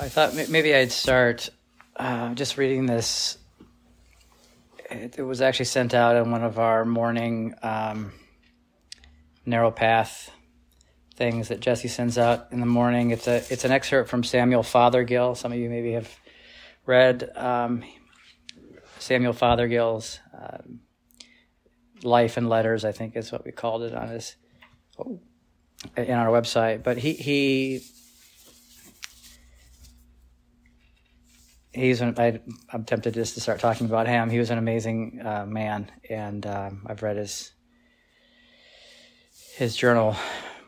I thought maybe I'd start uh, just reading this. It, it, was actually sent out in one of our morning um, narrow path things that Jesse sends out in the morning. It's a it's an excerpt from Samuel Fothergill. Some of you maybe have read um, Samuel Fothergill's um, Life and Letters. I think is what we called it on his in our website. But he he he's an, I, am tempted just to start talking about him. He was an amazing uh, man, and um, I've read his his journal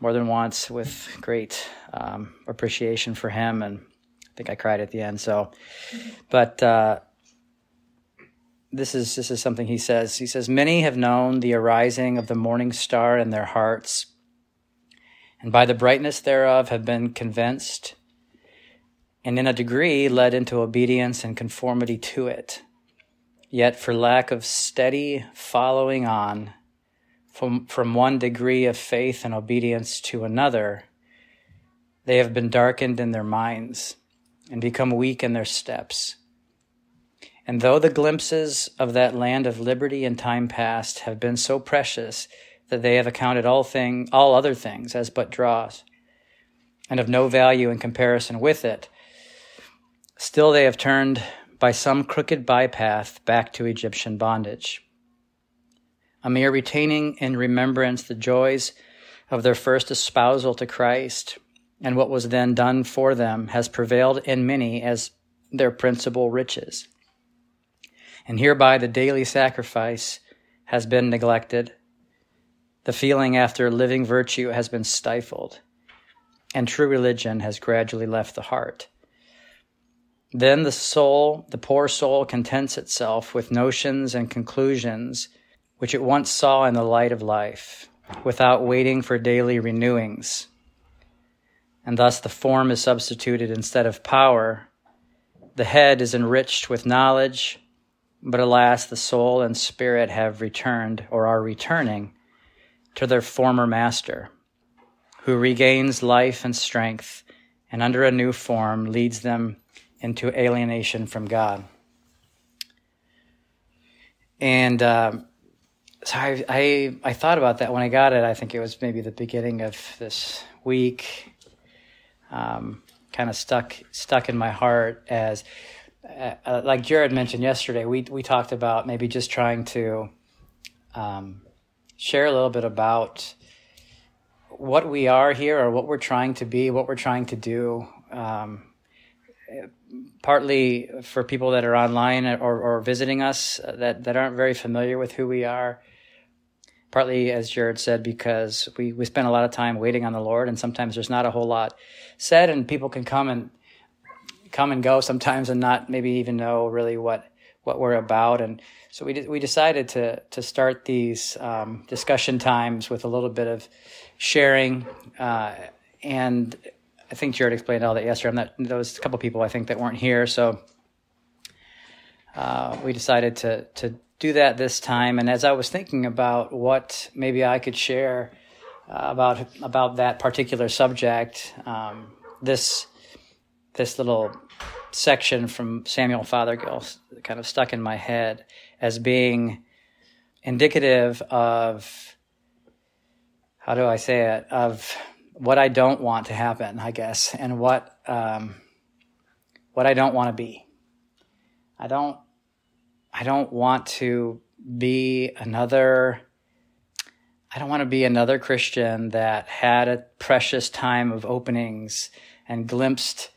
more than once with great um, appreciation for him, and I think I cried at the end. So, but uh, this is this is something he says. He says, "Many have known the arising of the morning star in their hearts, and by the brightness thereof have been convinced." And in a degree led into obedience and conformity to it. Yet, for lack of steady following on from, from one degree of faith and obedience to another, they have been darkened in their minds and become weak in their steps. And though the glimpses of that land of liberty in time past have been so precious that they have accounted all thing, all other things as but dross, and of no value in comparison with it, Still, they have turned by some crooked bypath back to Egyptian bondage. A mere retaining in remembrance the joys of their first espousal to Christ and what was then done for them has prevailed in many as their principal riches. And hereby the daily sacrifice has been neglected. The feeling after living virtue has been stifled, and true religion has gradually left the heart. Then the soul, the poor soul, contents itself with notions and conclusions which it once saw in the light of life, without waiting for daily renewings. And thus the form is substituted instead of power. The head is enriched with knowledge, but alas, the soul and spirit have returned or are returning to their former master, who regains life and strength and under a new form leads them into alienation from God. And uh, so I, I, I thought about that when I got it. I think it was maybe the beginning of this week. Um, kind of stuck stuck in my heart as uh, uh, like Jared mentioned yesterday. We we talked about maybe just trying to um, share a little bit about what we are here or what we're trying to be, what we're trying to do. Um, partly for people that are online or, or visiting us uh, that, that aren't very familiar with who we are. Partly, as Jared said, because we, we spend a lot of time waiting on the Lord, and sometimes there's not a whole lot said, and people can come and come and go sometimes, and not maybe even know really what what we're about. And so we we decided to to start these um, discussion times with a little bit of sharing uh, and I think Jared explained all that yesterday. I'm not, there was a couple people I think that weren't here, so uh, we decided to to do that this time. And as I was thinking about what maybe I could share uh, about about that particular subject, um, this this little section from Samuel Fothergill kind of stuck in my head as being indicative of how do I say it of what I don't want to happen, I guess, and what um, what I don't want to be. I don't I don't want to be another I don't want to be another Christian that had a precious time of openings and glimpsed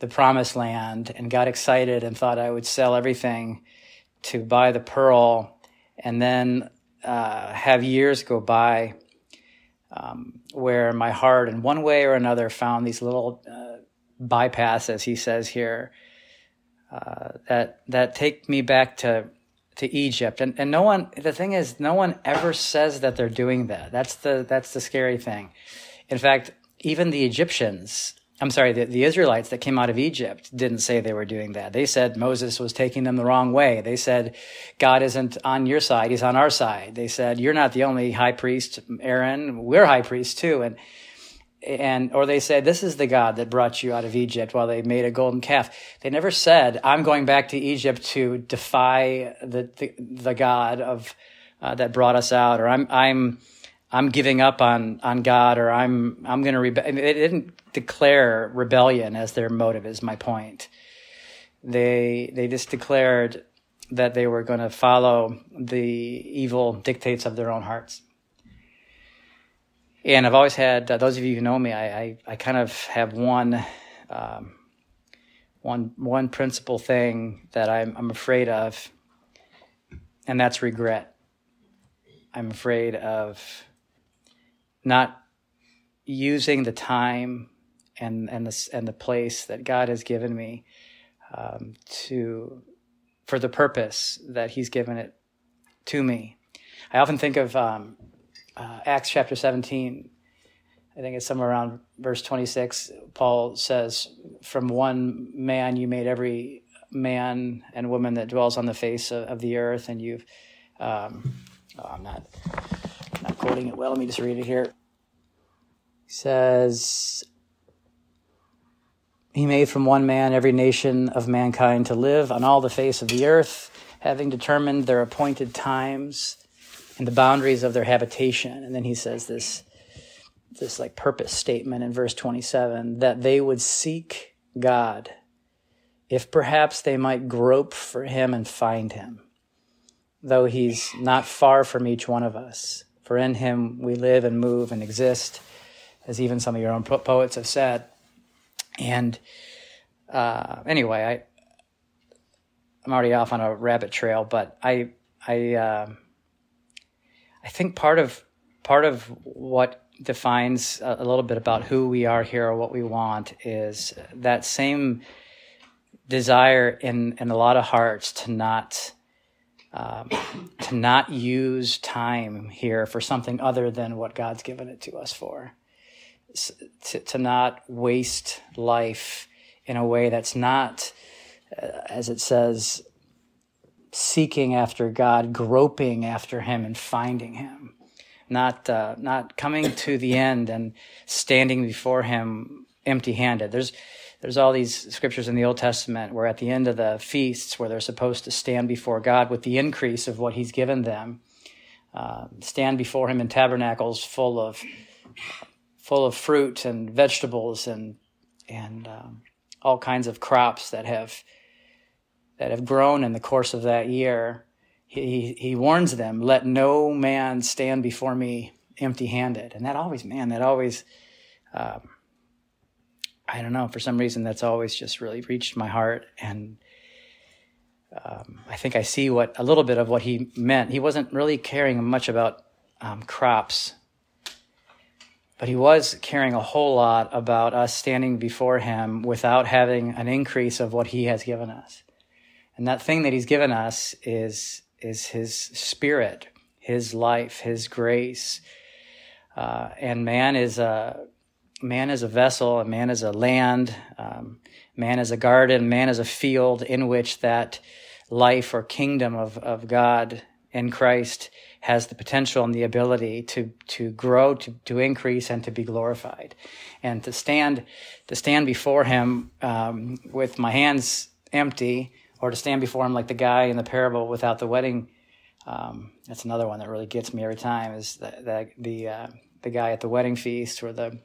the promised land and got excited and thought I would sell everything to buy the pearl and then uh, have years go by um, where my heart, in one way or another, found these little uh, bypasses. He says here uh, that that take me back to to Egypt, and and no one. The thing is, no one ever says that they're doing that. That's the that's the scary thing. In fact, even the Egyptians I'm sorry, the, the, Israelites that came out of Egypt didn't say they were doing that. They said Moses was taking them the wrong way. They said God isn't on your side, he's on our side. They said you're not the only high priest, Aaron, we're high priests too. And and or they say this is the god that brought you out of egypt while they made a golden calf they never said i'm going back to egypt to defy the the, the god of uh, that brought us out or i'm i'm i'm giving up on on god or i'm i'm going to rebel they didn't declare rebellion as their motive is my point they they just declared that they were going to follow the evil dictates of their own hearts and I've always had uh, those of you who know me. I I, I kind of have one um, one one principal thing that I'm I'm afraid of, and that's regret. I'm afraid of not using the time and and the and the place that God has given me um, to for the purpose that He's given it to me. I often think of um, uh, Acts chapter 17, I think it's somewhere around verse 26. Paul says, From one man you made every man and woman that dwells on the face of, of the earth, and you've. Um, oh, I'm not quoting it well. Let me just read it here. He says, He made from one man every nation of mankind to live on all the face of the earth, having determined their appointed times and the boundaries of their habitation. And then he says this, this like purpose statement in verse 27 that they would seek God if perhaps they might grope for him and find him, though he's not far from each one of us. For in him we live and move and exist, as even some of your own poets have said. And uh, anyway, I I'm already off on a rabbit trail, but I I uh, I think part of part of what defines a, a little bit about who we are here or what we want is that same desire in in a lot of hearts to not um, to not use time here for something other than what God's given it to us for. To, to not waste life in a way that's not, uh, as it says, seeking after God, groping after Him and finding Him, not uh, not coming to the end and standing before Him empty-handed. There's there's all these scriptures in the Old Testament where at the end of the feasts, where they're supposed to stand before God with the increase of what He's given them, uh, stand before Him in tabernacles full of full of fruit and vegetables and and um, all kinds of crops that have that have grown in the course of that year, he, he warns them, let no man stand before me empty handed. And that always, man, that always, um, I don't know, for some reason, that's always just really reached my heart. And um, I think I see what a little bit of what he meant. He wasn't really caring much about um, crops, but he was caring a whole lot about us standing before him without having an increase of what he has given us. And that thing that he's given us is, is his spirit, his life, his grace. Uh, and man is a, man is a vessel, and man is a land, um, man is a garden, man is a field in which that life or kingdom of, of God in Christ has the potential and the ability to to grow, to to increase, and to be glorified, and to stand to stand before Him um, with my hands empty or to stand before him like the guy in the parable without the wedding. Um, that's another one that really gets me every time is that the the, uh, the guy at the wedding feast where the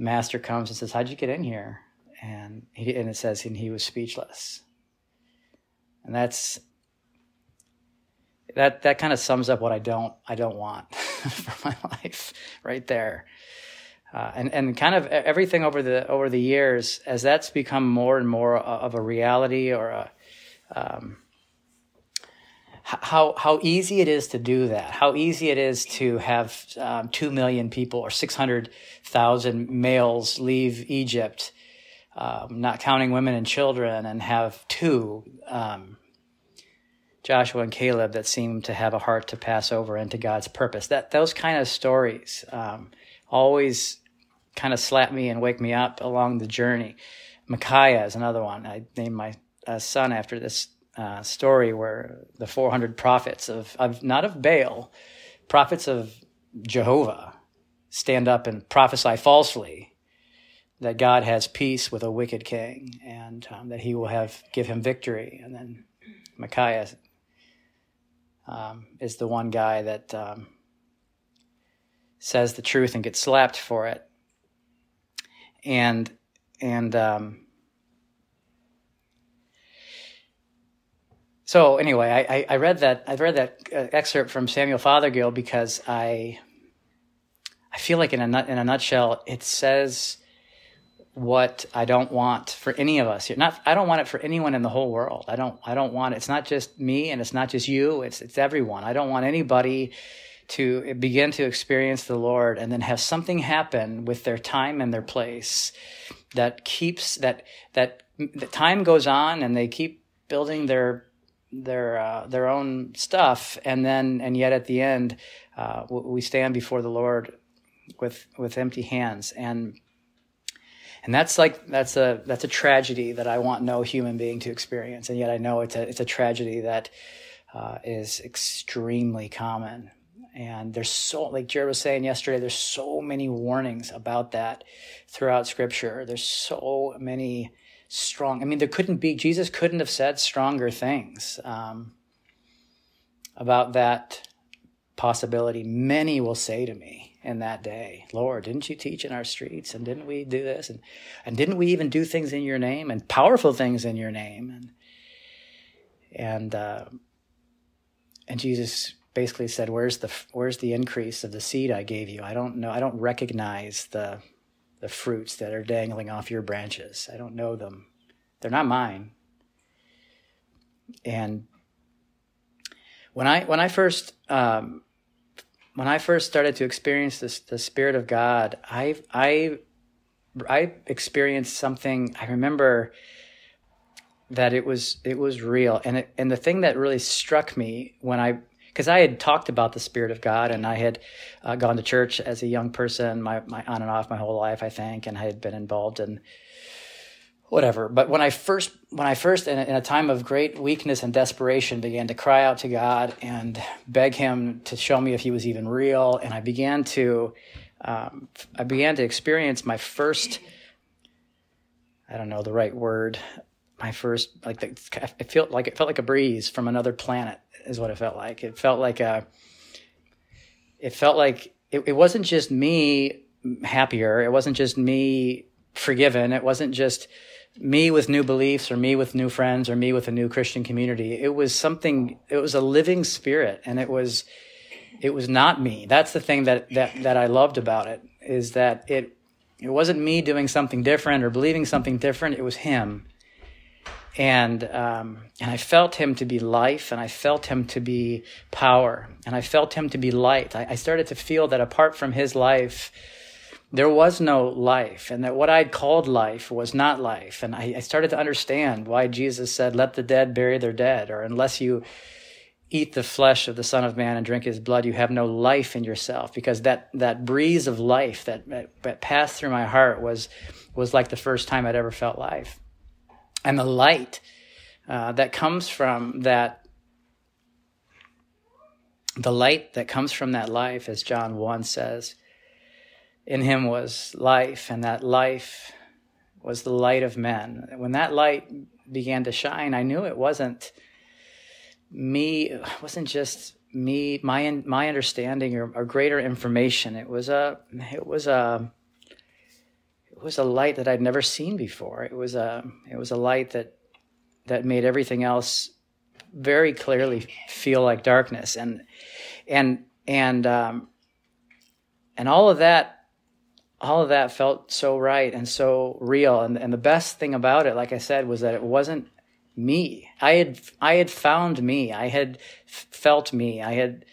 the master comes and says, "How'd you get in here?" And he, and it says, and he was speechless. And that's that that kind of sums up what I don't I don't want for my life right there. Uh, and and kind of everything over the over the years as that's become more and more of a reality or a um, how how easy it is to do that how easy it is to have um, 2 million people or 600,000 males leave Egypt um, not counting women and children and have two um, Joshua and Caleb that seem to have a heart to pass over into God's purpose that those kind of stories um, always kind of slap me and wake me up along the journey. Micaiah is another one. I named my uh, son after this uh, story where the 400 prophets of, of, not of Baal, prophets of Jehovah stand up and prophesy falsely that God has peace with a wicked king and um, that he will have give him victory. And then Micaiah um, is the one guy that um, says the truth and gets slapped for it. And and so anyway, I, I, read that I read that uh, excerpt from Samuel Fothergill because I I feel like in a in a nutshell, it says what I don't want for any of us here. Not I don't want it for anyone in the whole world. I don't I don't want it. it's not just me and it's not just you. It's it's everyone. I don't want anybody to begin to experience the Lord and then have something happen with their time and their place that keeps that that the time goes on and they keep building their their uh, their own stuff and then and yet at the end uh, we stand before the Lord with with empty hands and and that's like that's a that's a tragedy that I want no human being to experience, and yet I know it's a it's a tragedy that uh, is extremely common. And there's so, like Jared was saying yesterday, there's so many warnings about that throughout Scripture. There's so many strong. I mean, there couldn't be Jesus couldn't have said stronger things um, about that possibility. Many will say to me, in that day. Lord, didn't you teach in our streets? And didn't we do this? And, and didn't we even do things in your name and powerful things in your name? And, and, uh, and Jesus basically said, where's the, where's the increase of the seed I gave you? I don't know. I don't recognize the, the fruits that are dangling off your branches. I don't know them. They're not mine. And when I, when I first, um, when I first started to experience this, the Spirit of God, I I I experienced something. I remember that it was it was real, and it, and the thing that really struck me when I because I had talked about the Spirit of God and I had uh, gone to church as a young person, my, my on and off my whole life, I think, and I had been involved in whatever. But when I first, when I first, in a, in a, time of great weakness and desperation, began to cry out to God and beg Him to show me if He was even real, and I began to, um, I began to experience my first, I don't know the right word, my first like the, it felt like it felt like a breeze from another planet is what it felt like. It felt like a, it felt like it, it wasn't just me happier. It wasn't just me forgiven. It wasn't just me with new beliefs or me with new friends or me with a new Christian community. It was something, it was a living spirit and it was, it was not me. That's the thing that, that, that I loved about it is that it, it wasn't me doing something different or believing something different. It was him. And, um, and I felt him to be life and I felt him to be power and I felt him to be light. I, I started to feel that apart from his life, there was no life and that what I'd called life was not life. And I, I, started to understand why Jesus said, let the dead bury their dead, or unless you eat the flesh of the Son of Man and drink his blood, you have no life in yourself. Because that, that breeze of life that, that passed through my heart was, was like the first time I'd ever felt life. And the light uh, that comes from that, the light that comes from that life, as John 1 says, in him was life, and that life was the light of men. When that light began to shine, I knew it wasn't me, it wasn't just me, my my understanding or, or greater information. It was a it was a was a light that I'd never seen before. It was a it was a light that that made everything else very clearly feel like darkness and and and um, and all of that all of that felt so right and so real. And, and the best thing about it, like I said, was that it wasn't me. I had, I had found me. I had felt me. I had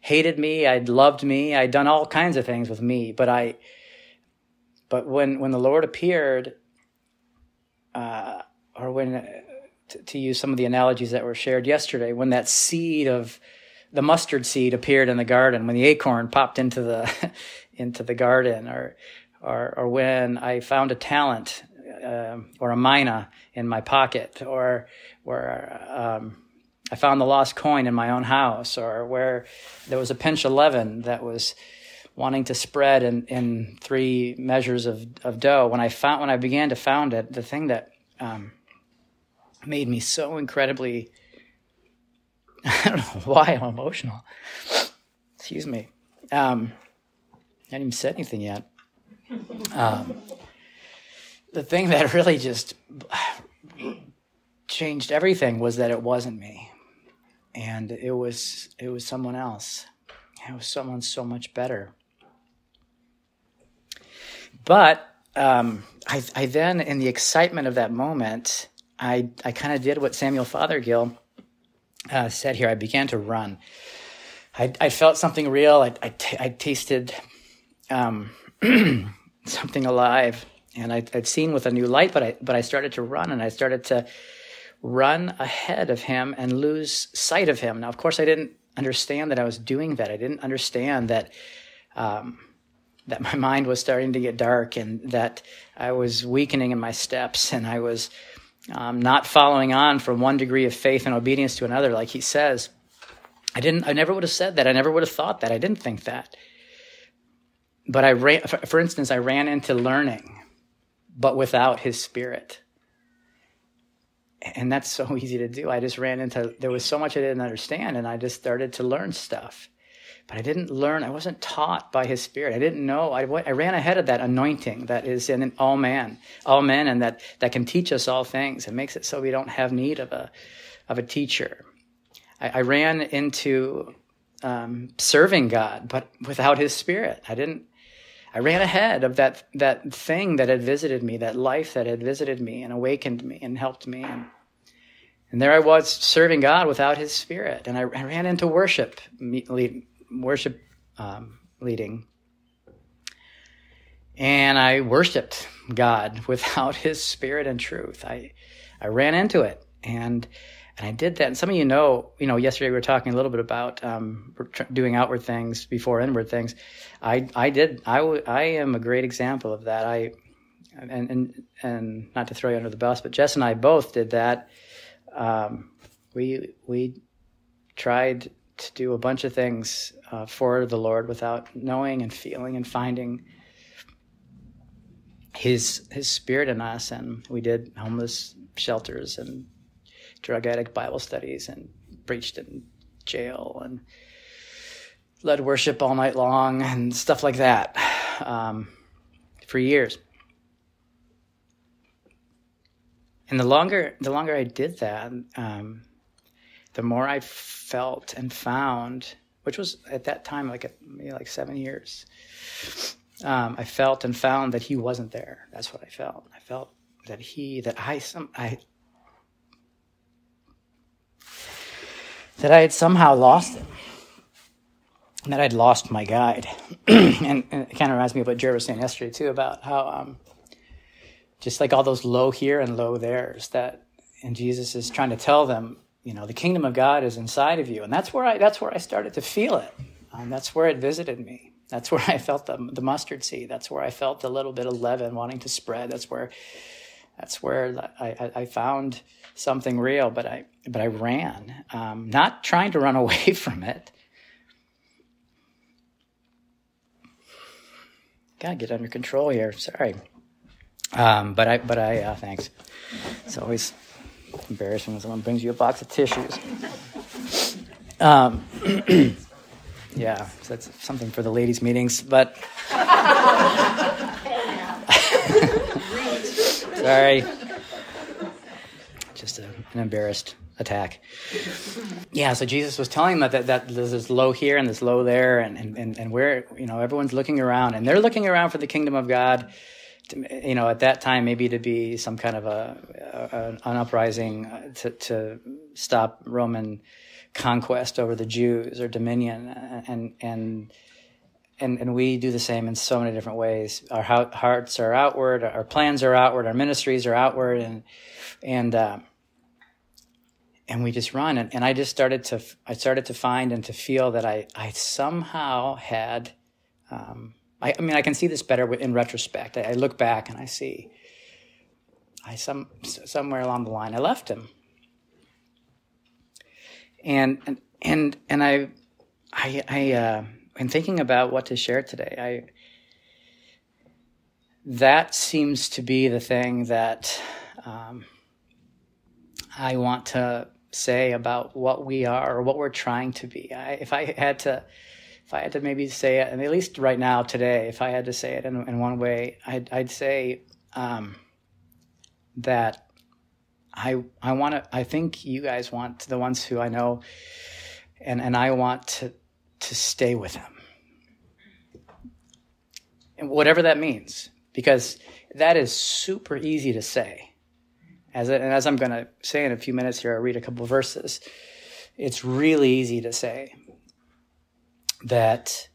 hated me. I'd loved me. I'd done all kinds of things with me. But I, but when, when the Lord appeared, uh, or when, uh, to, to use some of the analogies that were shared yesterday, when that seed of, the mustard seed appeared in the garden when the acorn popped into the into the garden or or, or when I found a talent uh, or a mina in my pocket or where um, I found the lost coin in my own house or where there was a pinch of leaven that was wanting to spread in, in three measures of, of dough. When I found when I began to found it, the thing that um, made me so incredibly I don't know why I'm emotional. Excuse me. Um, I did not even said anything yet. Um, the thing that really just changed everything was that it wasn't me, and it was it was someone else. It was someone so much better. But um, I, I, then, in the excitement of that moment, I I kind of did what Samuel Fothergill uh, said here. I began to run. I, I felt something real. I, I, t- I tasted um, something alive, and I, would seen with a new light. But I but I started to run, and I started to run ahead of him and lose sight of him. Now, of course, I didn't understand that I was doing that. I didn't understand that um, that my mind was starting to get dark, and that I was weakening in my steps, and I was um, not following on from one degree of faith and obedience to another, like he says. I didn't. I never would have said that. I never would have thought that. I didn't think that. But I ran. For instance, I ran into learning, but without His Spirit. And that's so easy to do. I just ran into. There was so much I didn't understand, and I just started to learn stuff but I didn't learn. I wasn't taught by His Spirit. I didn't know. I, I ran ahead of that anointing that is in all man, all men, and that that can teach us all things. It makes it so we don't have need of a of a teacher. I, I ran into um, serving God, but without His Spirit. I didn't. I ran ahead of that that thing that had visited me, that life that had visited me and awakened me and helped me. And, and there I was serving God without His Spirit. And I, I ran into worship, worship um, leading. And I worshiped God without His Spirit and truth. I, I ran into it, and and I did that. And some of you know, you know, yesterday we were talking a little bit about um, doing outward things before inward things. I I did. I, w- I am a great example of that. I and and and not to throw you under the bus, but Jess and I both did that. Um, we we tried to do a bunch of things uh, for the Lord without knowing and feeling and finding His His Spirit in us. And we did homeless shelters and drug addict Bible studies and preached in jail and led worship all night long and stuff like that um, for years. And the longer the longer I did that, um, the more I felt and found, which was at that time like maybe like seven years, um, I felt and found that he wasn't there. That's what I felt. I felt that he, that I, some, I, that I had somehow lost him. That I'd lost my guide. and, and, it kind of reminds me of what Jared was saying yesterday, too, about how um, just like all those lo here and lo there's that, and Jesus is trying to tell them you know the kingdom of god is inside of you. And that's where i that's where i started to feel it. Um, that's where it visited me. That's where i felt the, the mustard seed. That's where i felt a little bit of leaven wanting to spread. That's where that's where i, I found something real but i but i ran um, not trying to run away from it. Gotta get under control here. Sorry. Um, but i but i uh, thanks. It's always embarrassing when someone brings you a box of tissues. Um, yeah, so that's something for the ladies' meetings, but. Sorry. Just a, an embarrassed attack. Yeah, so Jesus was telling them that, that there's this lo here and this lo there, and, and, and where, you know, everyone's looking around, and they're looking around for the kingdom of God you know, at that time, maybe to be some kind of a, a an uprising uh, to, to stop Roman conquest over the Jews or dominion, and and and and we do the same in so many different ways. Our hearts are outward, our plans are outward, our ministries are outward, and and uh, and we just run. And, and I just started to I started to find and to feel that I I somehow had. Um, I, I, mean, I can see this better in retrospect. I, I look back and I see, I some somewhere along the line I left him, and and and I, I I uh, in thinking about what to share today, I that seems to be the thing that um, I want to say about what we are or what we're trying to be. I, if I had to, if I had to maybe say it, and at least right now today, if I had to say it in, in one way, I'd, I'd say um, that I I want to. I think you guys want the ones who I know, and and I want to to stay with them, and whatever that means, because that is super easy to say. As and as I'm going to say in a few minutes here, I'll read a couple verses. It's really easy to say that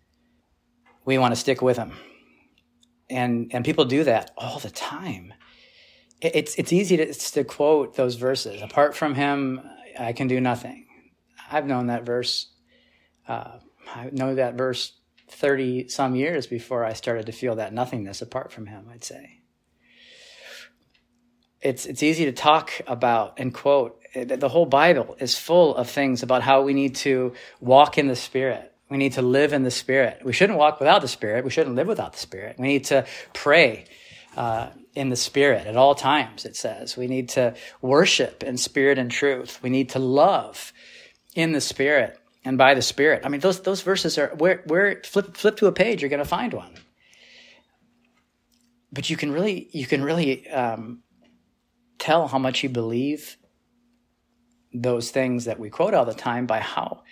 we want to stick with him, and and people do that all the time it's it's easy to, to quote those verses. Apart from him, I can do nothing. I've known that verse. Uh, I know that verse thirty some years before I started to feel that nothingness apart from him. I'd say it's it's easy to talk about and quote. The whole Bible is full of things about how we need to walk in the Spirit. We need to live in the Spirit. We shouldn't walk without the Spirit. We shouldn't live without the Spirit. We need to pray. Uh, in the spirit at all times, it says. We need to worship in spirit and truth. We need to love in the spirit and by the spirit. I mean, those, those verses are where, where flip, flip to a page, you're going to find one. But you can really, you can really, um, tell how much you believe those things that we quote all the time by how,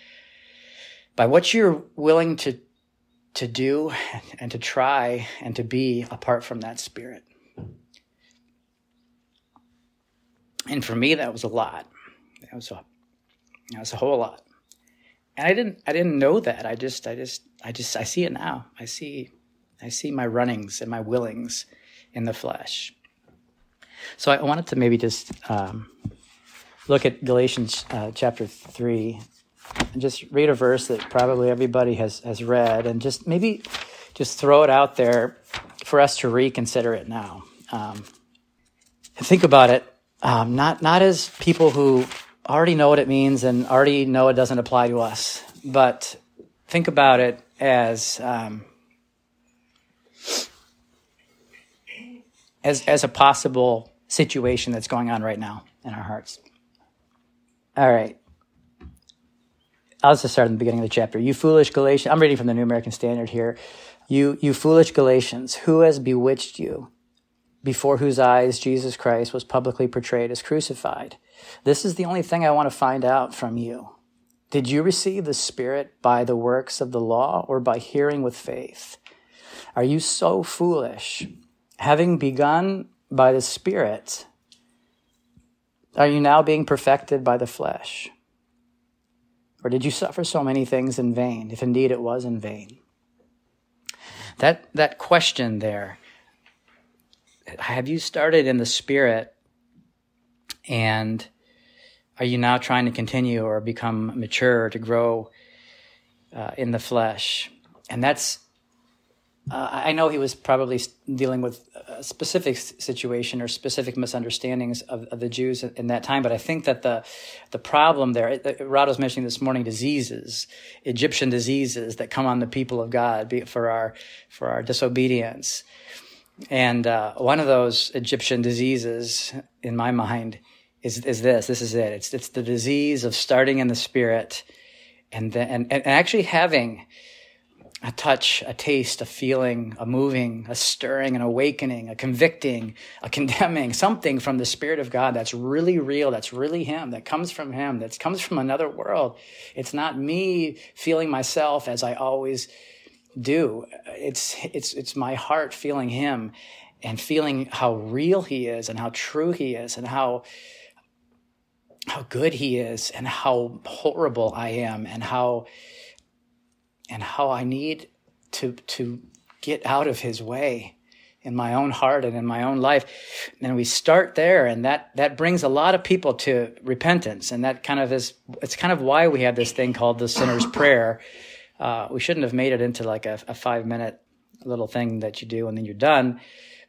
by what you're willing to, to do and to try and to be apart from that spirit. And for me, that was a lot. That was a, that was a whole lot. And I didn't, I didn't know that. I just, I just, I just, I see it now. I see, I see my runnings and my willings in the flesh. So I wanted to maybe just um, look at Galatians uh, chapter three and just read a verse that probably everybody has has read, and just maybe just throw it out there for us to reconsider it now. Um, and think about it um, not not as people who already know what it means and already know it doesn't apply to us, but think about it as um, as as a possible situation that's going on right now in our hearts. All right. I'll just start in the beginning of the chapter. You foolish Galatians. I'm reading from the New American Standard here. You, you foolish Galatians, who has bewitched you? before whose eyes Jesus Christ was publicly portrayed as crucified. This is the only thing I want to find out from you. Did you receive the Spirit by the works of the law or by hearing with faith? Are you so foolish? Having begun by the Spirit, are you now being perfected by the flesh? Or did you suffer so many things in vain, if indeed it was in vain? That, that question there have you started in the spirit and are you now trying to continue or become mature to grow uh, in the flesh and that's uh, i know he was probably dealing with a specific situation or specific misunderstandings of, of, the jews in that time but i think that the the problem there rod was mentioning this morning diseases egyptian diseases that come on the people of god for our for our disobedience and uh, one of those Egyptian diseases, in my mind, is is this. This is it. It's it's the disease of starting in the spirit, and then and, and actually having a touch, a taste, a feeling, a moving, a stirring, an awakening, a convicting, a condemning, something from the Spirit of God that's really real, that's really Him, that comes from Him, that comes from another world. It's not me feeling myself as I always do. It's, it's, it's my heart feeling him and feeling how real he is and how true he is and how, how good he is and how horrible I am and how, and how I need to, to get out of his way in my own heart and in my own life. And we start there and that, that brings a lot of people to repentance. And that kind of is, it's kind of why we have this thing called the sinner's prayer uh, we shouldn't have made it into like a, a five minute little thing that you do and then you're done.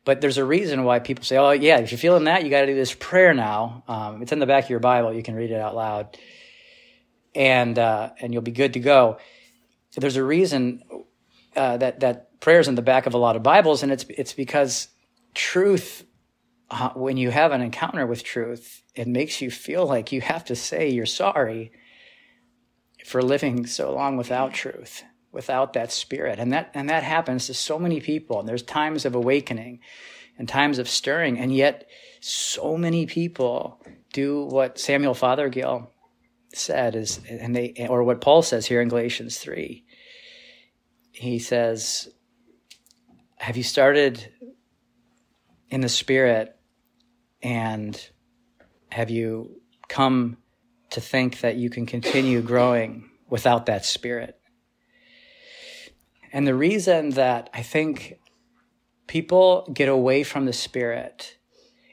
But there's a reason why people say, "Oh, yeah, if you're feeling that, you got to do this prayer now." Um, it's in the back of your Bible; you can read it out loud, and uh, and you'll be good to go. There's a reason uh, that that prayer's in the back of a lot of Bibles, and it's it's because truth. Uh, when you have an encounter with truth, it makes you feel like you have to say you're sorry for living so long without truth, without that spirit, and that and that happens to so many people. And there's times of awakening, and times of stirring, and yet so many people do what Samuel Fothergill said is, and they, or what Paul says here in Galatians 3. He says, Have you started in the Spirit and have you come to think that you can continue growing without that Spirit? And the reason that I think people get away from the Spirit,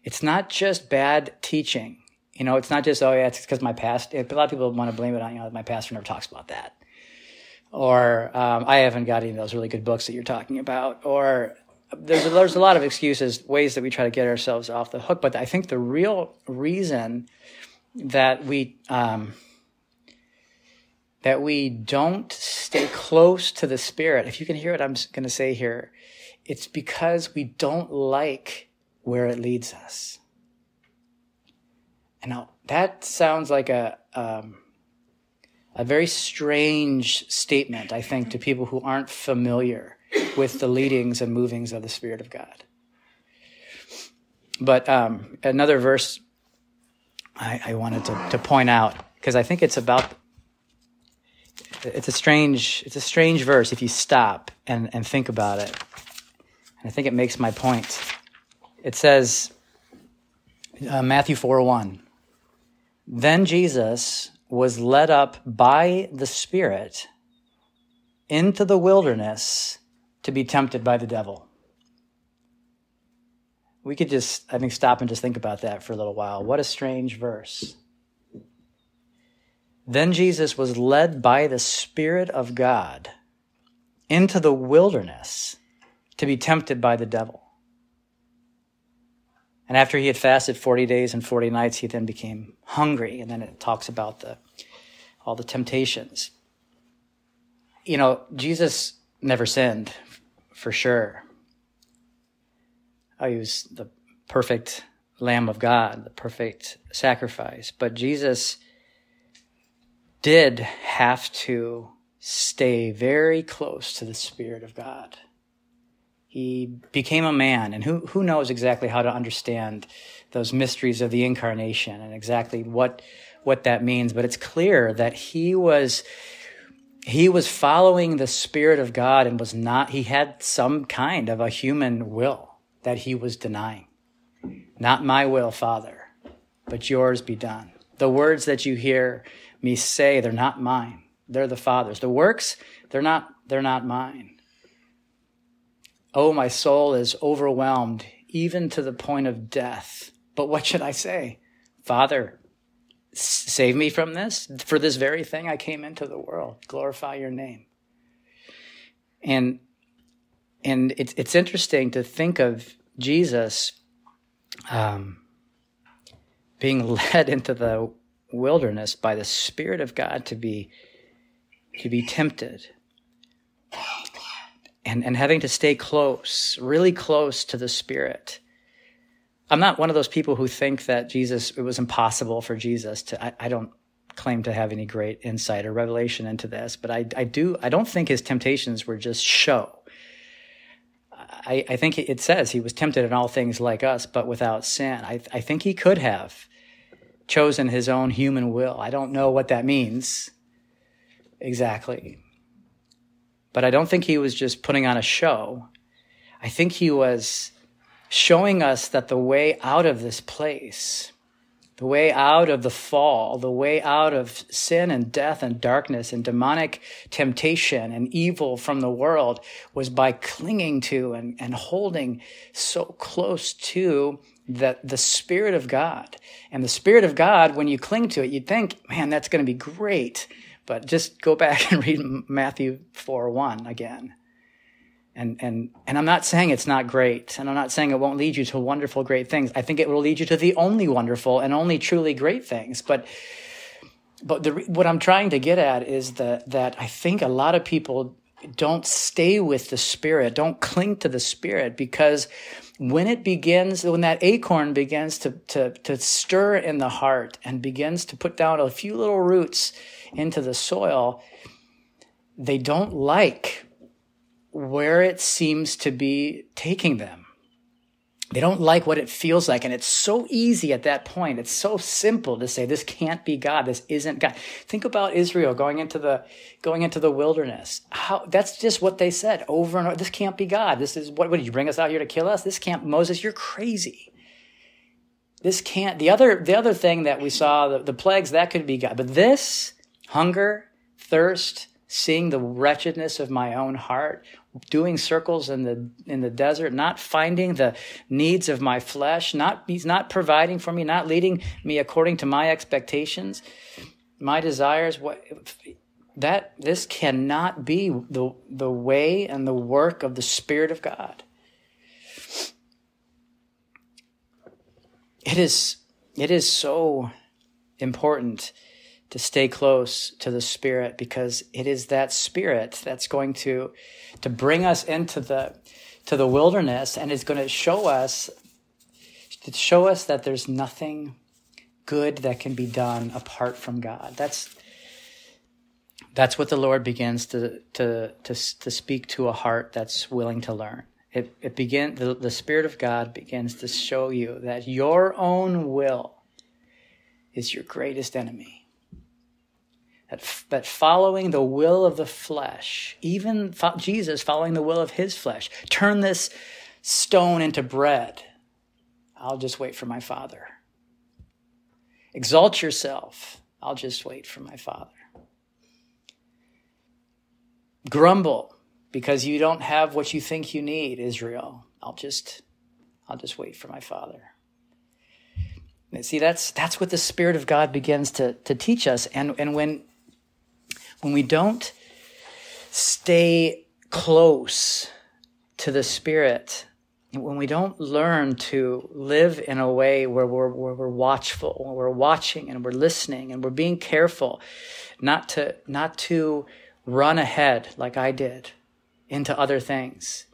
it's not just bad teaching you know, it's not just, oh, yeah, it's because my past. A lot of people want to blame it on, you know, my pastor never talks about that. Or um, I haven't got any of those really good books that you're talking about. Or there's a, there's a lot of excuses, ways that we try to get ourselves off the hook. But I think the real reason that we um, that we don't stay close to the Spirit, if you can hear what I'm going to say here, it's because we don't like where it leads us. And now that sounds like a um, a very strange statement, I think, to people who aren't familiar with the leadings and movings of the Spirit of God. But um, another verse I, I wanted to, to point out because I think it's about it's a strange it's a strange verse if you stop and, and think about it. And I think it makes my point. It says uh, Matthew 4 1. Then Jesus was led up by the Spirit into the wilderness to be tempted by the devil. We could just, I think, stop and just think about that for a little while. What a strange verse. Then Jesus was led by the Spirit of God into the wilderness to be tempted by the devil. And after he had fasted 40 days and 40 nights, he then became hungry. And then it talks about the, all the temptations. You know, Jesus never sinned, for sure. Oh, he was the perfect Lamb of God, the perfect sacrifice. But Jesus did have to stay very close to the Spirit of God he became a man and who, who knows exactly how to understand those mysteries of the incarnation and exactly what what that means but it's clear that he was he was following the spirit of god and was not he had some kind of a human will that he was denying. Not my will father but yours be done. The words that you hear me say they're not mine. They're the father's. The works they're not they're not mine Oh, my soul is overwhelmed, even to the point of death. But what should I say? Father, save me from this. For this very thing I came into the world. Glorify your name. And and it's it's interesting to think of Jesus um, being led into the wilderness by the Spirit of God to be to be tempted and, and having to stay close, really close to the Spirit. I'm not one of those people who think that Jesus, it was impossible for Jesus to, I, I don't claim to have any great insight or revelation into this, but I, I do, I don't think his temptations were just show. I, I think it says he was tempted in all things like us, but without sin. I, I think he could have chosen his own human will. I don't know what that means exactly. But I don't think he was just putting on a show. I think he was showing us that the way out of this place, the way out of the fall, the way out of sin and death and darkness and demonic temptation and evil from the world was by clinging to and, and holding so close to the, the Spirit of God. And the Spirit of God, when you cling to it, you'd think, man, that's going to be great. But just go back and read Matthew 4 1 again. And, and, and I'm not saying it's not great, and I'm not saying it won't lead you to wonderful, great things. I think it will lead you to the only wonderful and only truly great things. But but the, what I'm trying to get at is that that I think a lot of people don't stay with the spirit, don't cling to the spirit because when it begins, when that acorn begins to, to, to stir in the heart and begins to put down a few little roots into the soil, they don't like where it seems to be taking them. They don't like what it feels like. And it's so easy at that point. It's so simple to say, this can't be God. This isn't God. Think about Israel going into the, going into the wilderness. How, that's just what they said over and over. This can't be God. This is what, what did you bring us out here to kill us? This can't, Moses, you're crazy. This can't, the other, the other thing that we saw, the, the plagues, that could be God. But this, hunger, thirst, seeing the wretchedness of my own heart, doing circles in the in the desert, not finding the needs of my flesh, not he's not providing for me, not leading me according to my expectations, my desires. What that this cannot be the the way and the work of the Spirit of God. It is it is so important to stay close to the spirit because it is that spirit that's going to to bring us into the to the wilderness and is going to show us to show us that there's nothing good that can be done apart from God. That's that's what the Lord begins to to to, to speak to a heart that's willing to learn. It it begin the, the Spirit of God begins to show you that your own will is your greatest enemy that, that following the will of the flesh, even fo- Jesus following the will of his flesh, turn this stone into bread. I'll just wait for my Father. Exalt yourself. I'll just wait for my Father. Grumble because you don't have what you think you need, Israel. I'll just, I'll just wait for my Father. See, that's that's what the Spirit of God begins to to teach us. And and when when we don't stay close to the Spirit, when we don't learn to live in a way where we're, where we're watchful, where we're watching and we're listening and we're being careful not to, not to run ahead like I did into other things.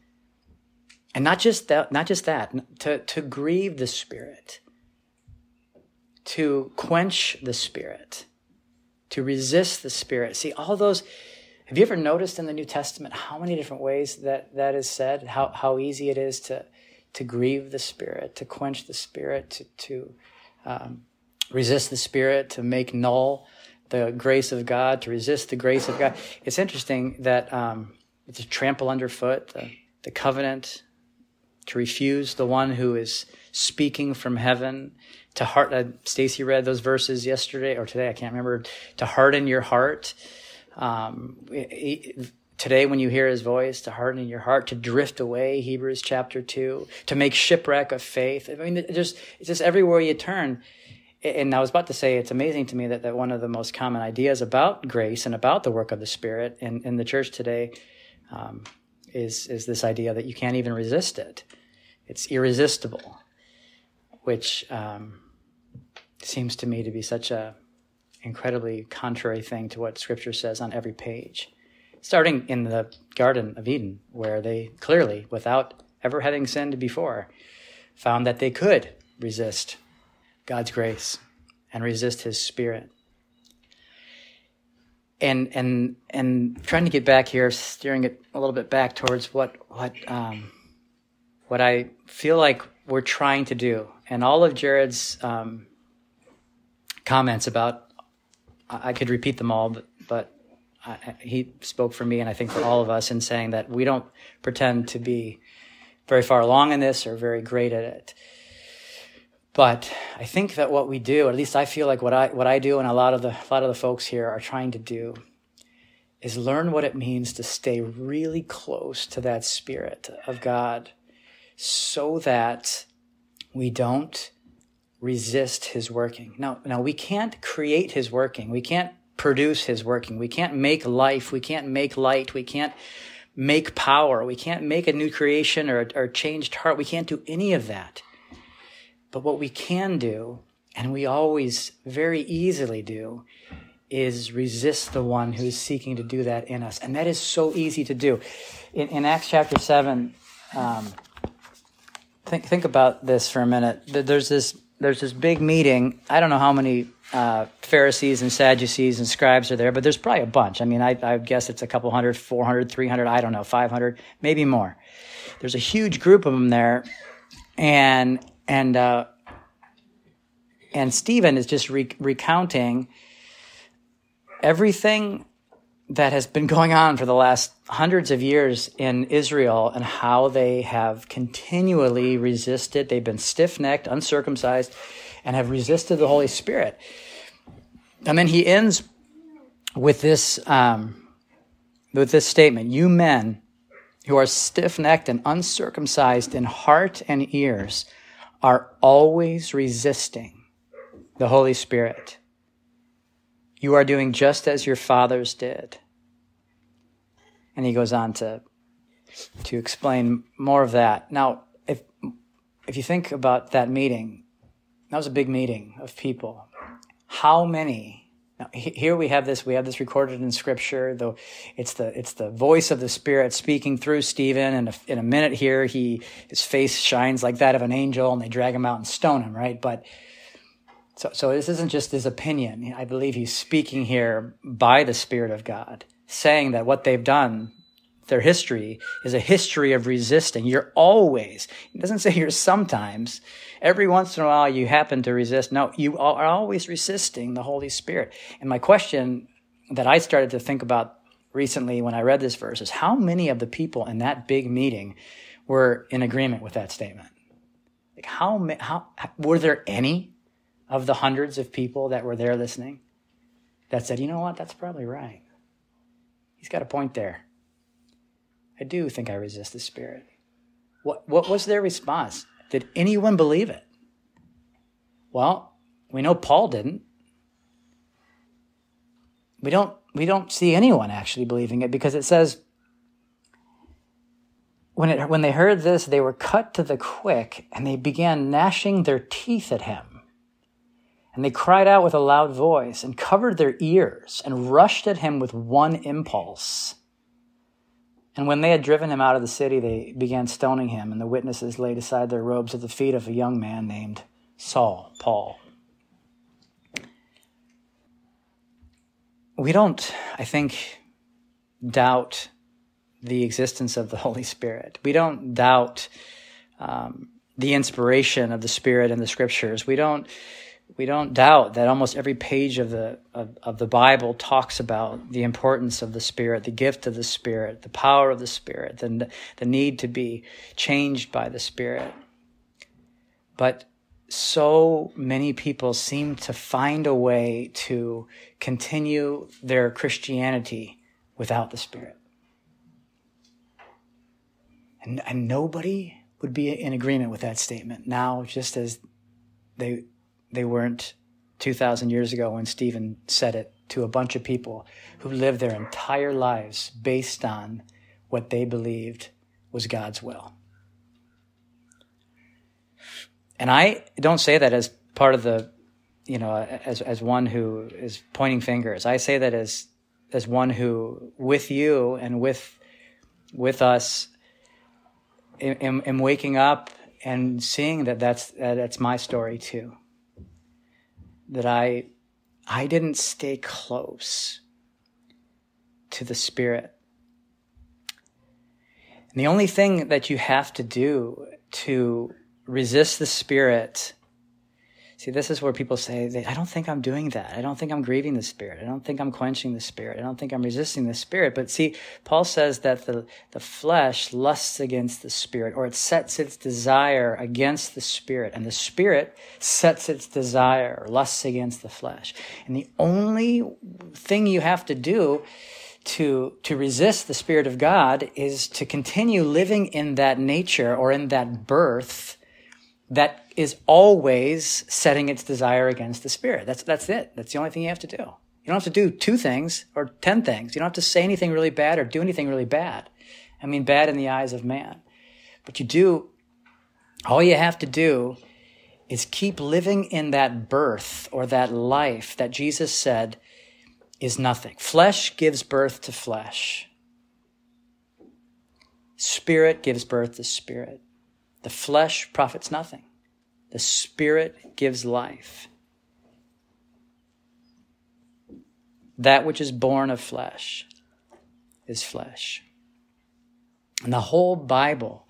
And not just that, not just that, to, to grieve the Spirit, to quench the Spirit to resist the Spirit. See, all those, have you ever noticed in the New Testament how many different ways that that is said? How, how easy it is to, to grieve the Spirit, to quench the Spirit, to, to um, resist the Spirit, to make null the grace of God, to resist the grace of God. It's interesting that um, to trample underfoot the, the covenant, to refuse the one who is speaking from heaven, to heart. Uh, Stacy read those verses yesterday or today. I can't remember. To harden your heart. Um, today, when you hear His voice, to harden your heart, to drift away. Hebrews chapter two. To make shipwreck of faith. I mean, just it's just everywhere you turn. And I was about to say, it's amazing to me that, that one of the most common ideas about grace and about the work of the Spirit in, in the church today um, is is this idea that you can't even resist it. It's irresistible, which um, seems to me to be such a incredibly contrary thing to what scripture says on every page starting in the garden of eden where they clearly without ever having sinned before found that they could resist god's grace and resist his spirit and and and trying to get back here steering it a little bit back towards what what um, what i feel like we're trying to do and all of jared's um, comments about, I could repeat them all, but, but I, he spoke for me and I think for all of us in saying that we don't pretend to be very far along in this or very great at it. But I think that what we do, at least I feel like what I what I do and a lot of the a lot of the folks here are trying to do is learn what it means to stay really close to that spirit of God so that we don't resist his working. Now, now we can't create his working. We can't produce his working. We can't make life. We can't make light. We can't make power. We can't make a new creation or, or changed heart. We can't do any of that. But what we can do, and we always very easily do, is resist the one who's seeking to do that in us. And that is so easy to do. In, in Acts chapter 7, um, think, think about this for a minute. There's this, there's this big meeting. I don't know how many uh, Pharisees and Sadducees and scribes are there, but there's probably a bunch. I mean, I, I guess it's a couple hundred, 400, 300, I don't know, 500, maybe more. There's a huge group of them there. And, and, uh, and Stephen is just re- recounting everything that has been going on for the last hundreds of years in Israel and how they have continually resisted. They've been stiff necked, uncircumcised, and have resisted the Holy Spirit. And then he ends with this, um, with this statement You men who are stiff necked and uncircumcised in heart and ears are always resisting the Holy Spirit. You are doing just as your fathers did. And he goes on to, to explain more of that. Now, if, if you think about that meeting, that was a big meeting of people. How many now, here we have this. We have this recorded in Scripture. Though it's the it's the voice of the Spirit speaking through Stephen. And in a minute here, he his face shines like that of an angel, and they drag him out and stone him. Right, but so, so this isn't just his opinion. I believe he's speaking here by the Spirit of God, saying that what they've done, their history, is a history of resisting. You're always, it doesn't say you're sometimes, every once in a while you happen to resist. No, you are always resisting the Holy Spirit. And my question that I started to think about recently when I read this verse is how many of the people in that big meeting were in agreement with that statement? Like how, how, were there any of the hundreds of people that were there listening that said, you know what, that's probably right. He's got a point there. I do think I resist the Spirit. What, what was their response? Did anyone believe it? Well, we know Paul didn't. We don't, we don't see anyone actually believing it because it says when, it, when they heard this, they were cut to the quick and they began gnashing their teeth at him. And they cried out with a loud voice and covered their ears and rushed at him with one impulse. And when they had driven him out of the city, they began stoning him, and the witnesses laid aside their robes at the feet of a young man named Saul, Paul. We don't, I think, doubt the existence of the Holy Spirit. We don't doubt um, the inspiration of the Spirit in the Scriptures. We don't we don't doubt that almost every page of the of, of, the Bible talks about the importance of the Spirit, the gift of the Spirit, the power of the Spirit, and the need to be changed by the Spirit. But so many people seem to find a way to continue their Christianity without the Spirit. And, and nobody would be in agreement with that statement now, just as they they weren't 2,000 years ago when Stephen said it to a bunch of people who lived their entire lives based on what they believed was God's will. And I don't say that as part of the, you know, as, as one who is pointing fingers. I say that as, as one who, with you and with, with us, am, am waking up and seeing that that's, that's my story too that I I didn't stay close to the Spirit. And the only thing that you have to do to resist the Spirit See, this is where people say, I don't think I'm doing that. I don't think I'm grieving the Spirit. I don't think I'm quenching the Spirit. I don't think I'm resisting the Spirit. But see, Paul says that the, the flesh lusts against the Spirit, or it sets its desire against the Spirit, and the Spirit sets its desire, lusts against the flesh. And the only thing you have to do to, to resist the Spirit of God is to continue living in that nature or in that birth that is always setting its desire against the spirit. That's, that's it. That's the only thing you have to do. You don't have to do two things or 10 things. You don't have to say anything really bad or do anything really bad. I mean, bad in the eyes of man. But you do, all you have to do is keep living in that birth or that life that Jesus said is nothing. Flesh gives birth to flesh. Spirit gives birth to spirit. The flesh profits nothing. The spirit gives life. That which is born of flesh is flesh. And the whole Bible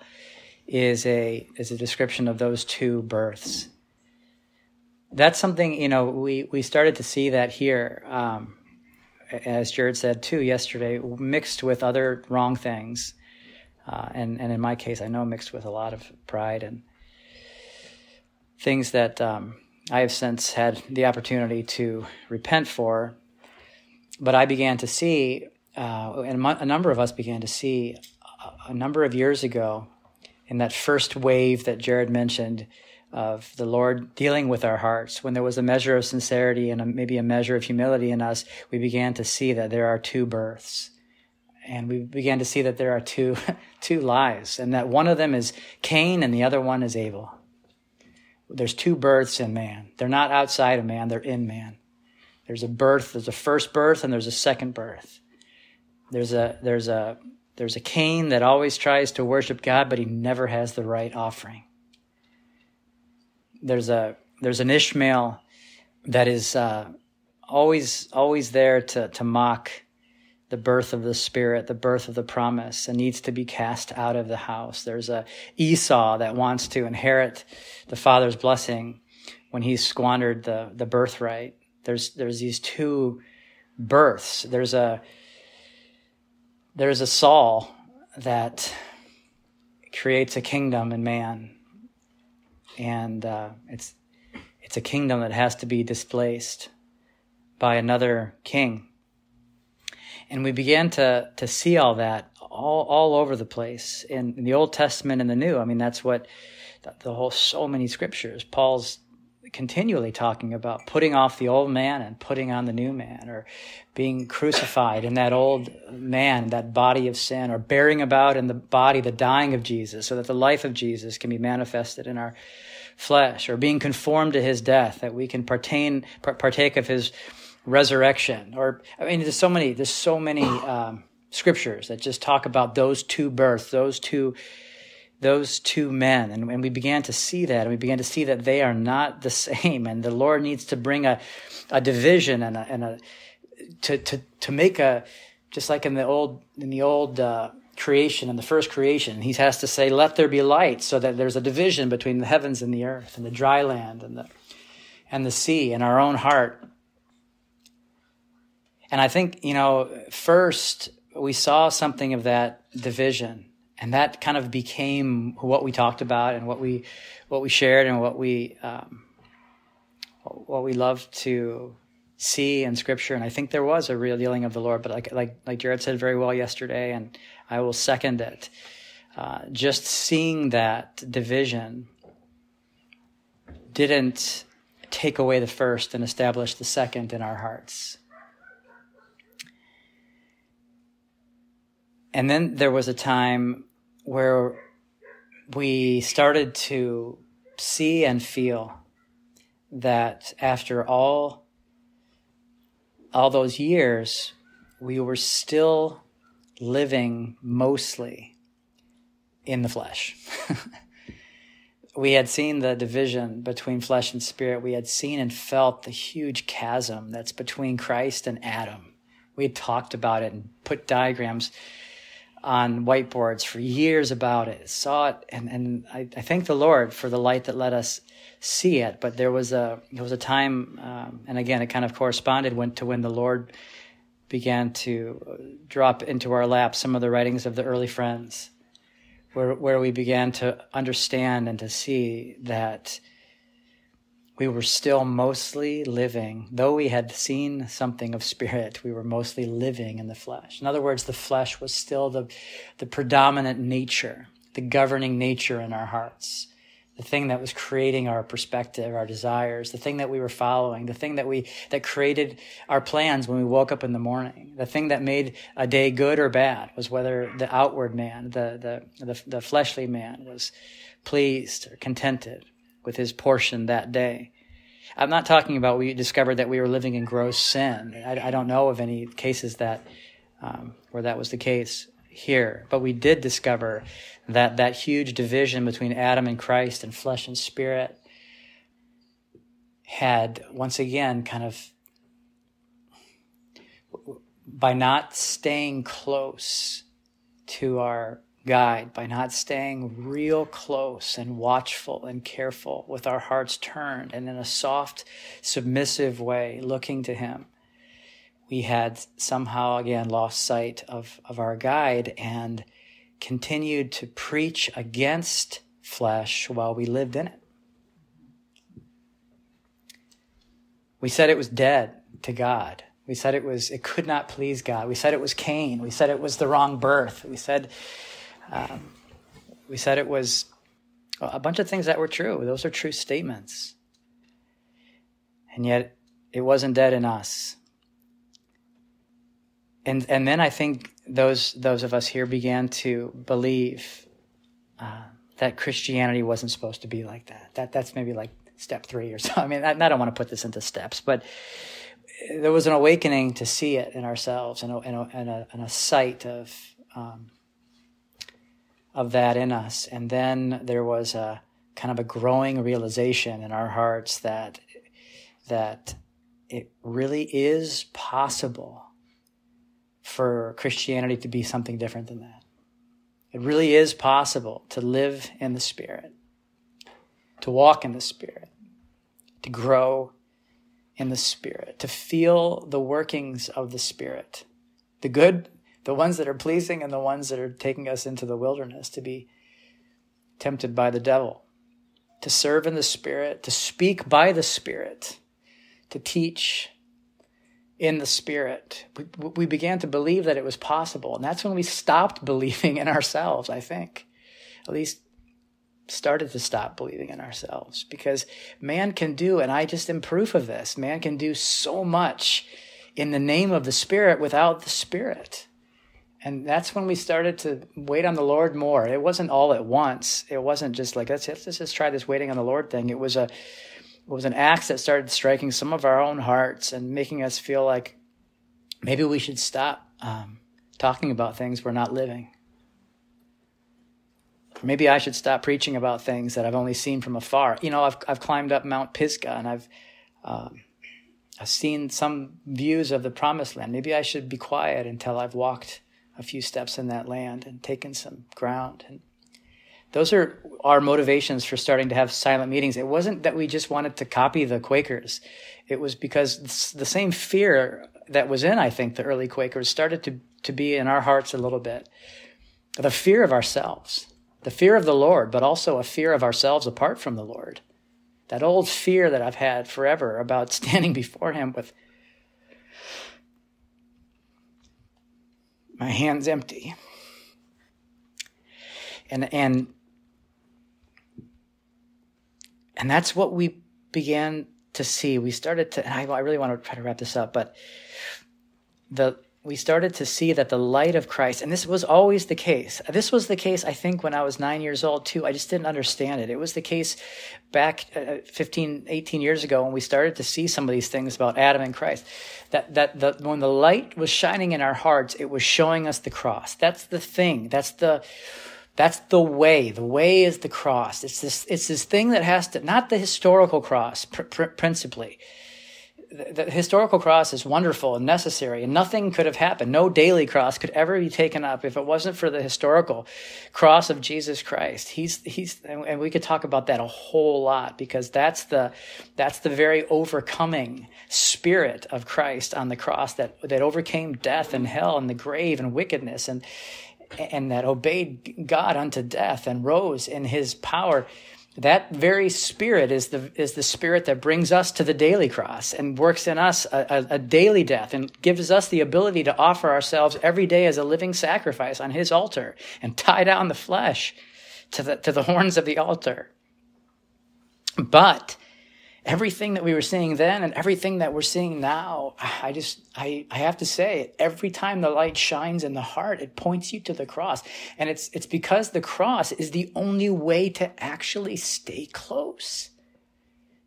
is a, is a description of those two births. That's something, you know, we, we started to see that here, um, as Jared said too yesterday, mixed with other wrong things. Uh, and, and in my case, I know mixed with a lot of pride and things that um, I have since had the opportunity to repent for. But I began to see, uh, and a number of us began to see a number of years ago in that first wave that Jared mentioned of the Lord dealing with our hearts, when there was a measure of sincerity and a, maybe a measure of humility in us, we began to see that there are two births. And we began to see that there are two, two lives, and that one of them is Cain and the other one is Abel. There's two births in man. They're not outside of man, they're in man. There's a birth, there's a first birth, and there's a second birth. There's a, there's a, there's a Cain that always tries to worship God, but he never has the right offering. There's a there's an Ishmael that is uh, always always there to to mock the birth of the Spirit, the birth of the promise, and needs to be cast out of the house. There's a Esau that wants to inherit the father's blessing when he's squandered the the birthright. There's there's these two births. There's a there's a Saul that creates a kingdom in man, and uh, it's it's a kingdom that has to be displaced by another king. And we began to to see all that all all over the place in, in the Old Testament and the New. I mean, that's what the, the whole so many scriptures. Paul's continually talking about putting off the old man and putting on the new man, or being crucified in that old man, that body of sin, or bearing about in the body the dying of Jesus, so that the life of Jesus can be manifested in our flesh, or being conformed to his death, that we can partake partake of his resurrection. Or I mean, there's so many, there's so many um, scriptures that just talk about those two births, those two those two men. And, and we began to see that, and we began to see that they are not the same. And the Lord needs to bring a, a division and a, and a to, to, to make a, just like in the old, in the old, uh, creation and the first creation he has to say let there be light so that there's a division between the heavens and the earth and the dry land and the and the sea and our own heart and i think you know first we saw something of that division and that kind of became what we talked about and what we what we shared and what we um, what we love to see in scripture. And i think there was a real dealing of the lord but like like like jared said very well yesterday and i will second it. Uh, just seeing that division didn't take away the first and establish the second in our hearts and then there was a time where we started to see and feel that after all all those years we were still living mostly in the flesh. We had seen the division between flesh and spirit. We had seen and felt the huge chasm that's between christ and adam. We had talked about it and put diagrams on whiteboards for years about it, saw it, and, and I, I thank the Lord for the light that let us see it. But there was a there was a time, um, and again, it kind of corresponded when, to when the Lord began to drop into our lap some of the writings of the early friends, where where we began to understand and to see that we were still mostly living, though we had seen something of spirit, we were mostly living in the flesh. In other words, the flesh was still the, the predominant nature, the governing nature in our hearts, the thing that was creating our perspective, our desires, the thing that we were following, the thing that we, that created our plans when we woke up in the morning, the thing that made a day good or bad was whether the outward man, the, the, the, the fleshly man was pleased or contented with his portion that day. I'm not talking about we discovered that we were living in gross sin. I, I don't know of any cases that um, where that was the case here, but we did discover that that huge division between Adam and Christ and flesh and spirit had once again kind of by not staying close to our guide by not staying real close and watchful and careful with our hearts turned and in a soft, submissive way looking to Him. We had somehow again lost sight of, of our guide and continued to preach against flesh while we lived in it. We said it was dead to God. We said it was, it could not please God. We said it was Cain. We said it was the wrong birth. We said um, we said it was a bunch of things that were true. Those are true statements. And yet it wasn't dead in us. And, and then I think those, those of us here began to believe uh, that Christianity wasn't supposed to be like that. That that's maybe like step three or so. I mean, I, I don't want to put this into steps, but there was an awakening to see it in ourselves and a, and a, and a, and a sight of um, of that in us. And then there was a kind of a growing realization in our hearts that that it really is possible for Christianity to be something different than that. It really is possible to live in the Spirit, to walk in the Spirit, to grow in the Spirit, to feel the workings of the Spirit, the good, the ones that are pleasing and the ones that are taking us into the wilderness to be tempted by the devil, to serve in the Spirit, to speak by the Spirit, to teach in the Spirit. We, we began to believe that it was possible. And that's when we stopped believing in ourselves, I think. At least started to stop believing in ourselves because man can do, and I just am proof of this, man can do so much in the name of the Spirit without the Spirit. And that's when we started to wait on the Lord more. It wasn't all at once. It wasn't just like let's let's just try this waiting on the Lord thing. It was a it was an axe that started striking some of our own hearts and making us feel like maybe we should stop um, talking about things we're not living. maybe I should stop preaching about things that I've only seen from afar. You know, I've I've climbed up Mount Pisgah and I've um, I've seen some views of the Promised Land. Maybe I should be quiet until I've walked a few steps in that land and taken some ground. And those are our motivations for starting to have silent meetings. It wasn't that we just wanted to copy the Quakers. It was because the same fear that was in, I think, the early Quakers started to, to be in our hearts a little bit. The fear of ourselves, the fear of the Lord, but also a fear of ourselves apart from the Lord. That old fear that I've had forever about standing before Him with my hands empty. And and and that's what we began to see. We started to I, I really want to try to wrap this up, but the we started to see that the light of Christ, and this was always the case. This was the case, I think, when I was nine years old, too. I just didn't understand it. It was the case back uh, 15, 18 years ago when we started to see some of these things about Adam and Christ. That, that the, when the light was shining in our hearts, it was showing us the cross. That's the thing. That's the, that's the way. The way is the cross. It's this, it's this thing that has to, not the historical cross, pr- pr- principally the, historical cross is wonderful and necessary, and nothing could have happened. No daily cross could ever be taken up if it wasn't for the historical cross of Jesus Christ. He's he's, and we could talk about that a whole lot because that's the that's the very overcoming spirit of Christ on the cross that that overcame death and hell and the grave and wickedness and and that obeyed God unto death and rose in His power that very spirit is the is the spirit that brings us to the daily cross and works in us a, a, a, daily death and gives us the ability to offer ourselves every day as a living sacrifice on his altar and tie down the flesh to the to the horns of the altar. But everything that we were seeing then and everything that we're seeing now, I just, I, I have to say, every time the light shines in the heart, it points you to the cross. And it's, it's because the cross is the only way to actually stay close,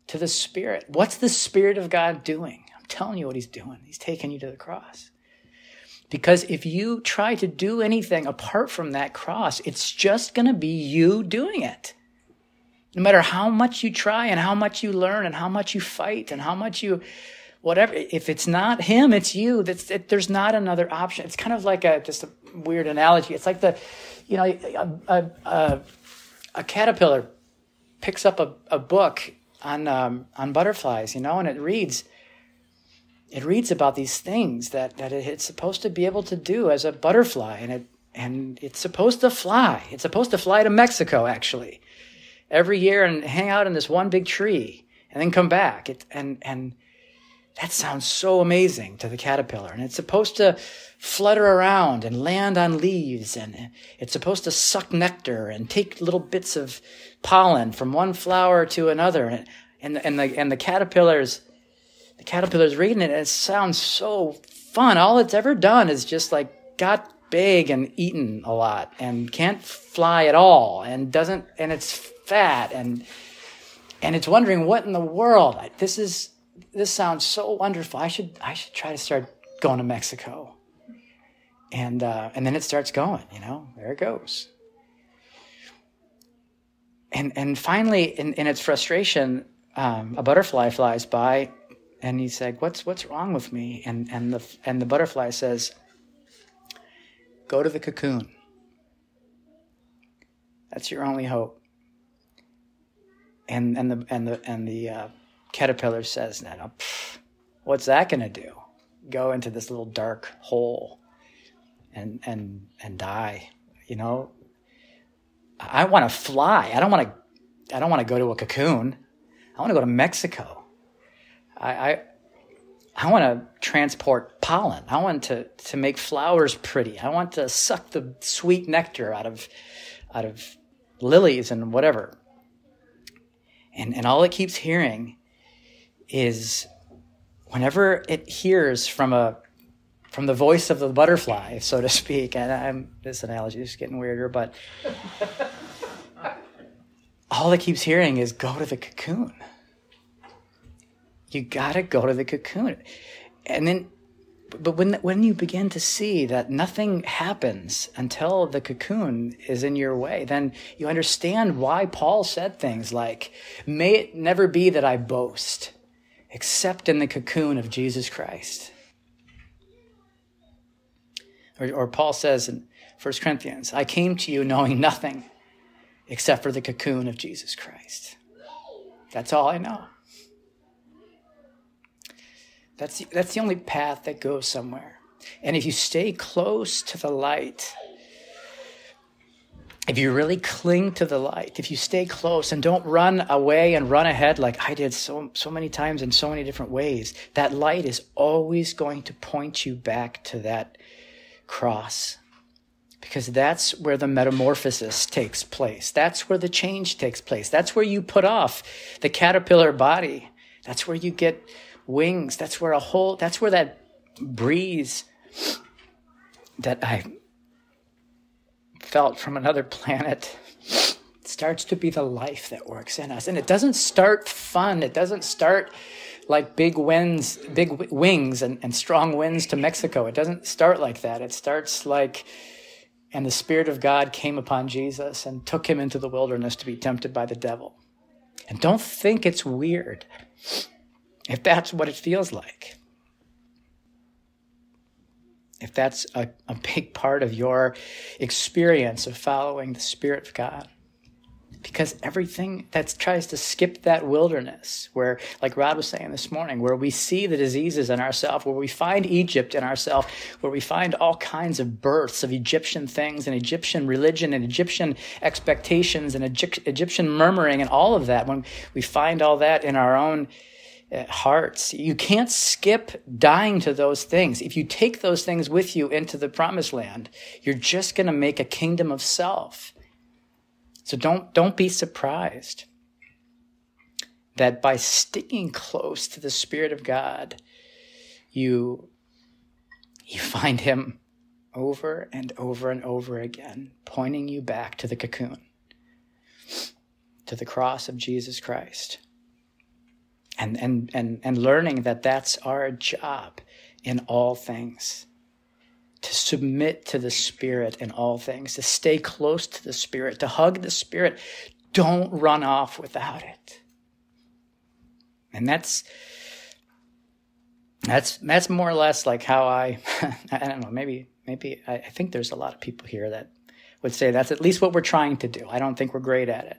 to the Spirit. What's the Spirit of God doing? I'm telling you what He's doing. He's taking you to the cross. Because if you try to do anything apart from that cross, it's just going to be you doing it. No matter how much you try and how much you learn and how much you fight and how much you, whatever, if it's not him, it's you. That's, it, there's not another option. It's kind of like a, just a weird analogy. It's like the, you know, a, a, a, a caterpillar picks up a, a book on, um, on butterflies, you know, and it reads, it reads about these things that, that it's supposed to be able to do as a butterfly and it and it's supposed to fly. It's supposed to fly to Mexico actually every year and hang out in this one big tree and then come back. It, and and that sounds so amazing to the caterpillar. And it's supposed to flutter around and land on leaves and it's supposed to suck nectar and take little bits of pollen from one flower to another. And and, and the and the caterpillars the caterpillar's reading it and it sounds so fun. All it's ever done is just like got big and eaten a lot and can't fly at all and doesn't and it's fat and and it's wondering what in the world this is this sounds so wonderful. I should I should try to start going to Mexico. And uh, and then it starts going, you know, there it goes. And and finally, in, in its frustration, um, a butterfly flies by and he's like, "What's what's wrong with me?" And and the and the butterfly says, "Go to the cocoon. That's your only hope." And and the and the and the uh, caterpillar says, "Now, what's that going to do? Go into this little dark hole and and and die? You know? I want to fly. I don't want to. I don't want to go to a cocoon. I want to go to Mexico." I, I, I want to transport pollen. I want to, to make flowers pretty. I want to suck the sweet nectar out of, out of lilies and whatever. And, and all it keeps hearing is whenever it hears from a from the voice of the butterfly, so to speak. And I'm this analogy is getting weirder, but all it keeps hearing is go to the cocoon. You got to go to the cocoon. And then, but when, when you begin to see that nothing happens until the cocoon is in your way, then you understand why Paul said things like, May it never be that I boast except in the cocoon of Jesus Christ. Or, or Paul says in 1 Corinthians, I came to you knowing nothing except for the cocoon of Jesus Christ. That's all I know. That's the, that's the only path that goes somewhere. And if you stay close to the light, if you really cling to the light, if you stay close and don't run away and run ahead like I did so, so many times in so many different ways, that light is always going to point you back to that cross. Because that's where the metamorphosis takes place. That's where the change takes place. That's where you put off the caterpillar body. That's where you get wings. That's where a whole, that's where that breeze that I felt from another planet starts to be the life that works in us. And it doesn't start fun. It doesn't start like big winds, big wings and, and strong winds to Mexico. It doesn't start like that. It starts like, and the Spirit of God came upon Jesus and took him into the wilderness to be tempted by the devil. And don't think it's weird if that's what it feels like, if that's a, a big part of your experience of following the Spirit of God. Because everything that tries to skip that wilderness, where, like Rod was saying this morning, where we see the diseases in ourselves, where we find Egypt in ourselves, where we find all kinds of births of Egyptian things and Egyptian religion and Egyptian expectations and Egyptian murmuring and all of that, when we find all that in our own Uh, hearts. You can't skip dying to those things. If you take those things with you into the promised land, you're just going to make a kingdom of self. So don't, don't be surprised that by sticking close to the Spirit of God, you, you find Him over and over and over again, pointing you back to the cocoon, to the cross of Jesus Christ. And, and, and, and learning that that's our job in all things to submit to the Spirit in all things, to stay close to the Spirit, to hug the Spirit. Don't run off without it. And that's that's that's more or less like how I I don't know maybe maybe I, I think there's a lot of people here that would say that's at least what we're trying to do. I don't think we're great at it,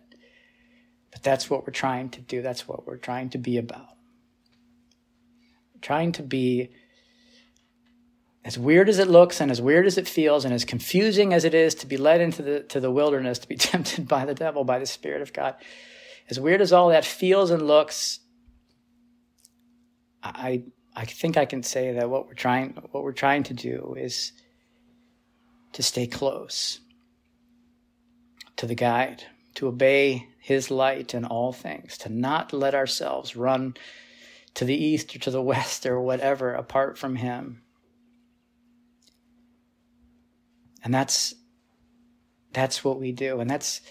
but that's what we're trying to do. That's what we're trying to be about. trying to be as weird as it looks and as weird as it feels and as confusing as it is to be led into the to the wilderness to be tempted by the devil by the spirit of god as weird as all that feels and looks i i think i can say that what we're trying what we're trying to do is to stay close to the guide to obey his light in all things to not let ourselves run to the east or to the west or whatever apart from him. And that's that's what we do. And that's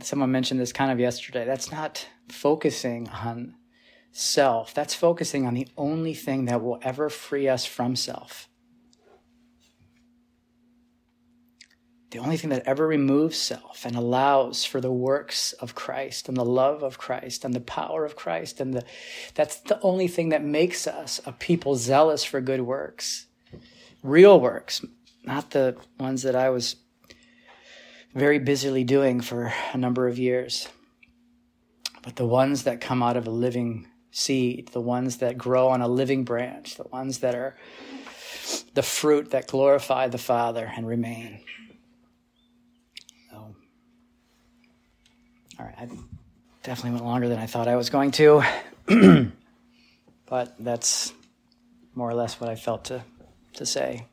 someone mentioned this kind of yesterday. That's not focusing on self. That's focusing on the only thing that will ever free us from self the only thing that ever removes self and allows for the works of Christ and the love of Christ and the power of Christ and the that's the only thing that makes us a people zealous for good works real works not the ones that I was very busily doing for a number of years, but the ones that come out of a living seed, the ones that grow on a living branch, the ones that are the fruit that glorify the Father and remain. So, all right, I definitely went longer than I thought I was going to, but that's more or less what I felt to, to say.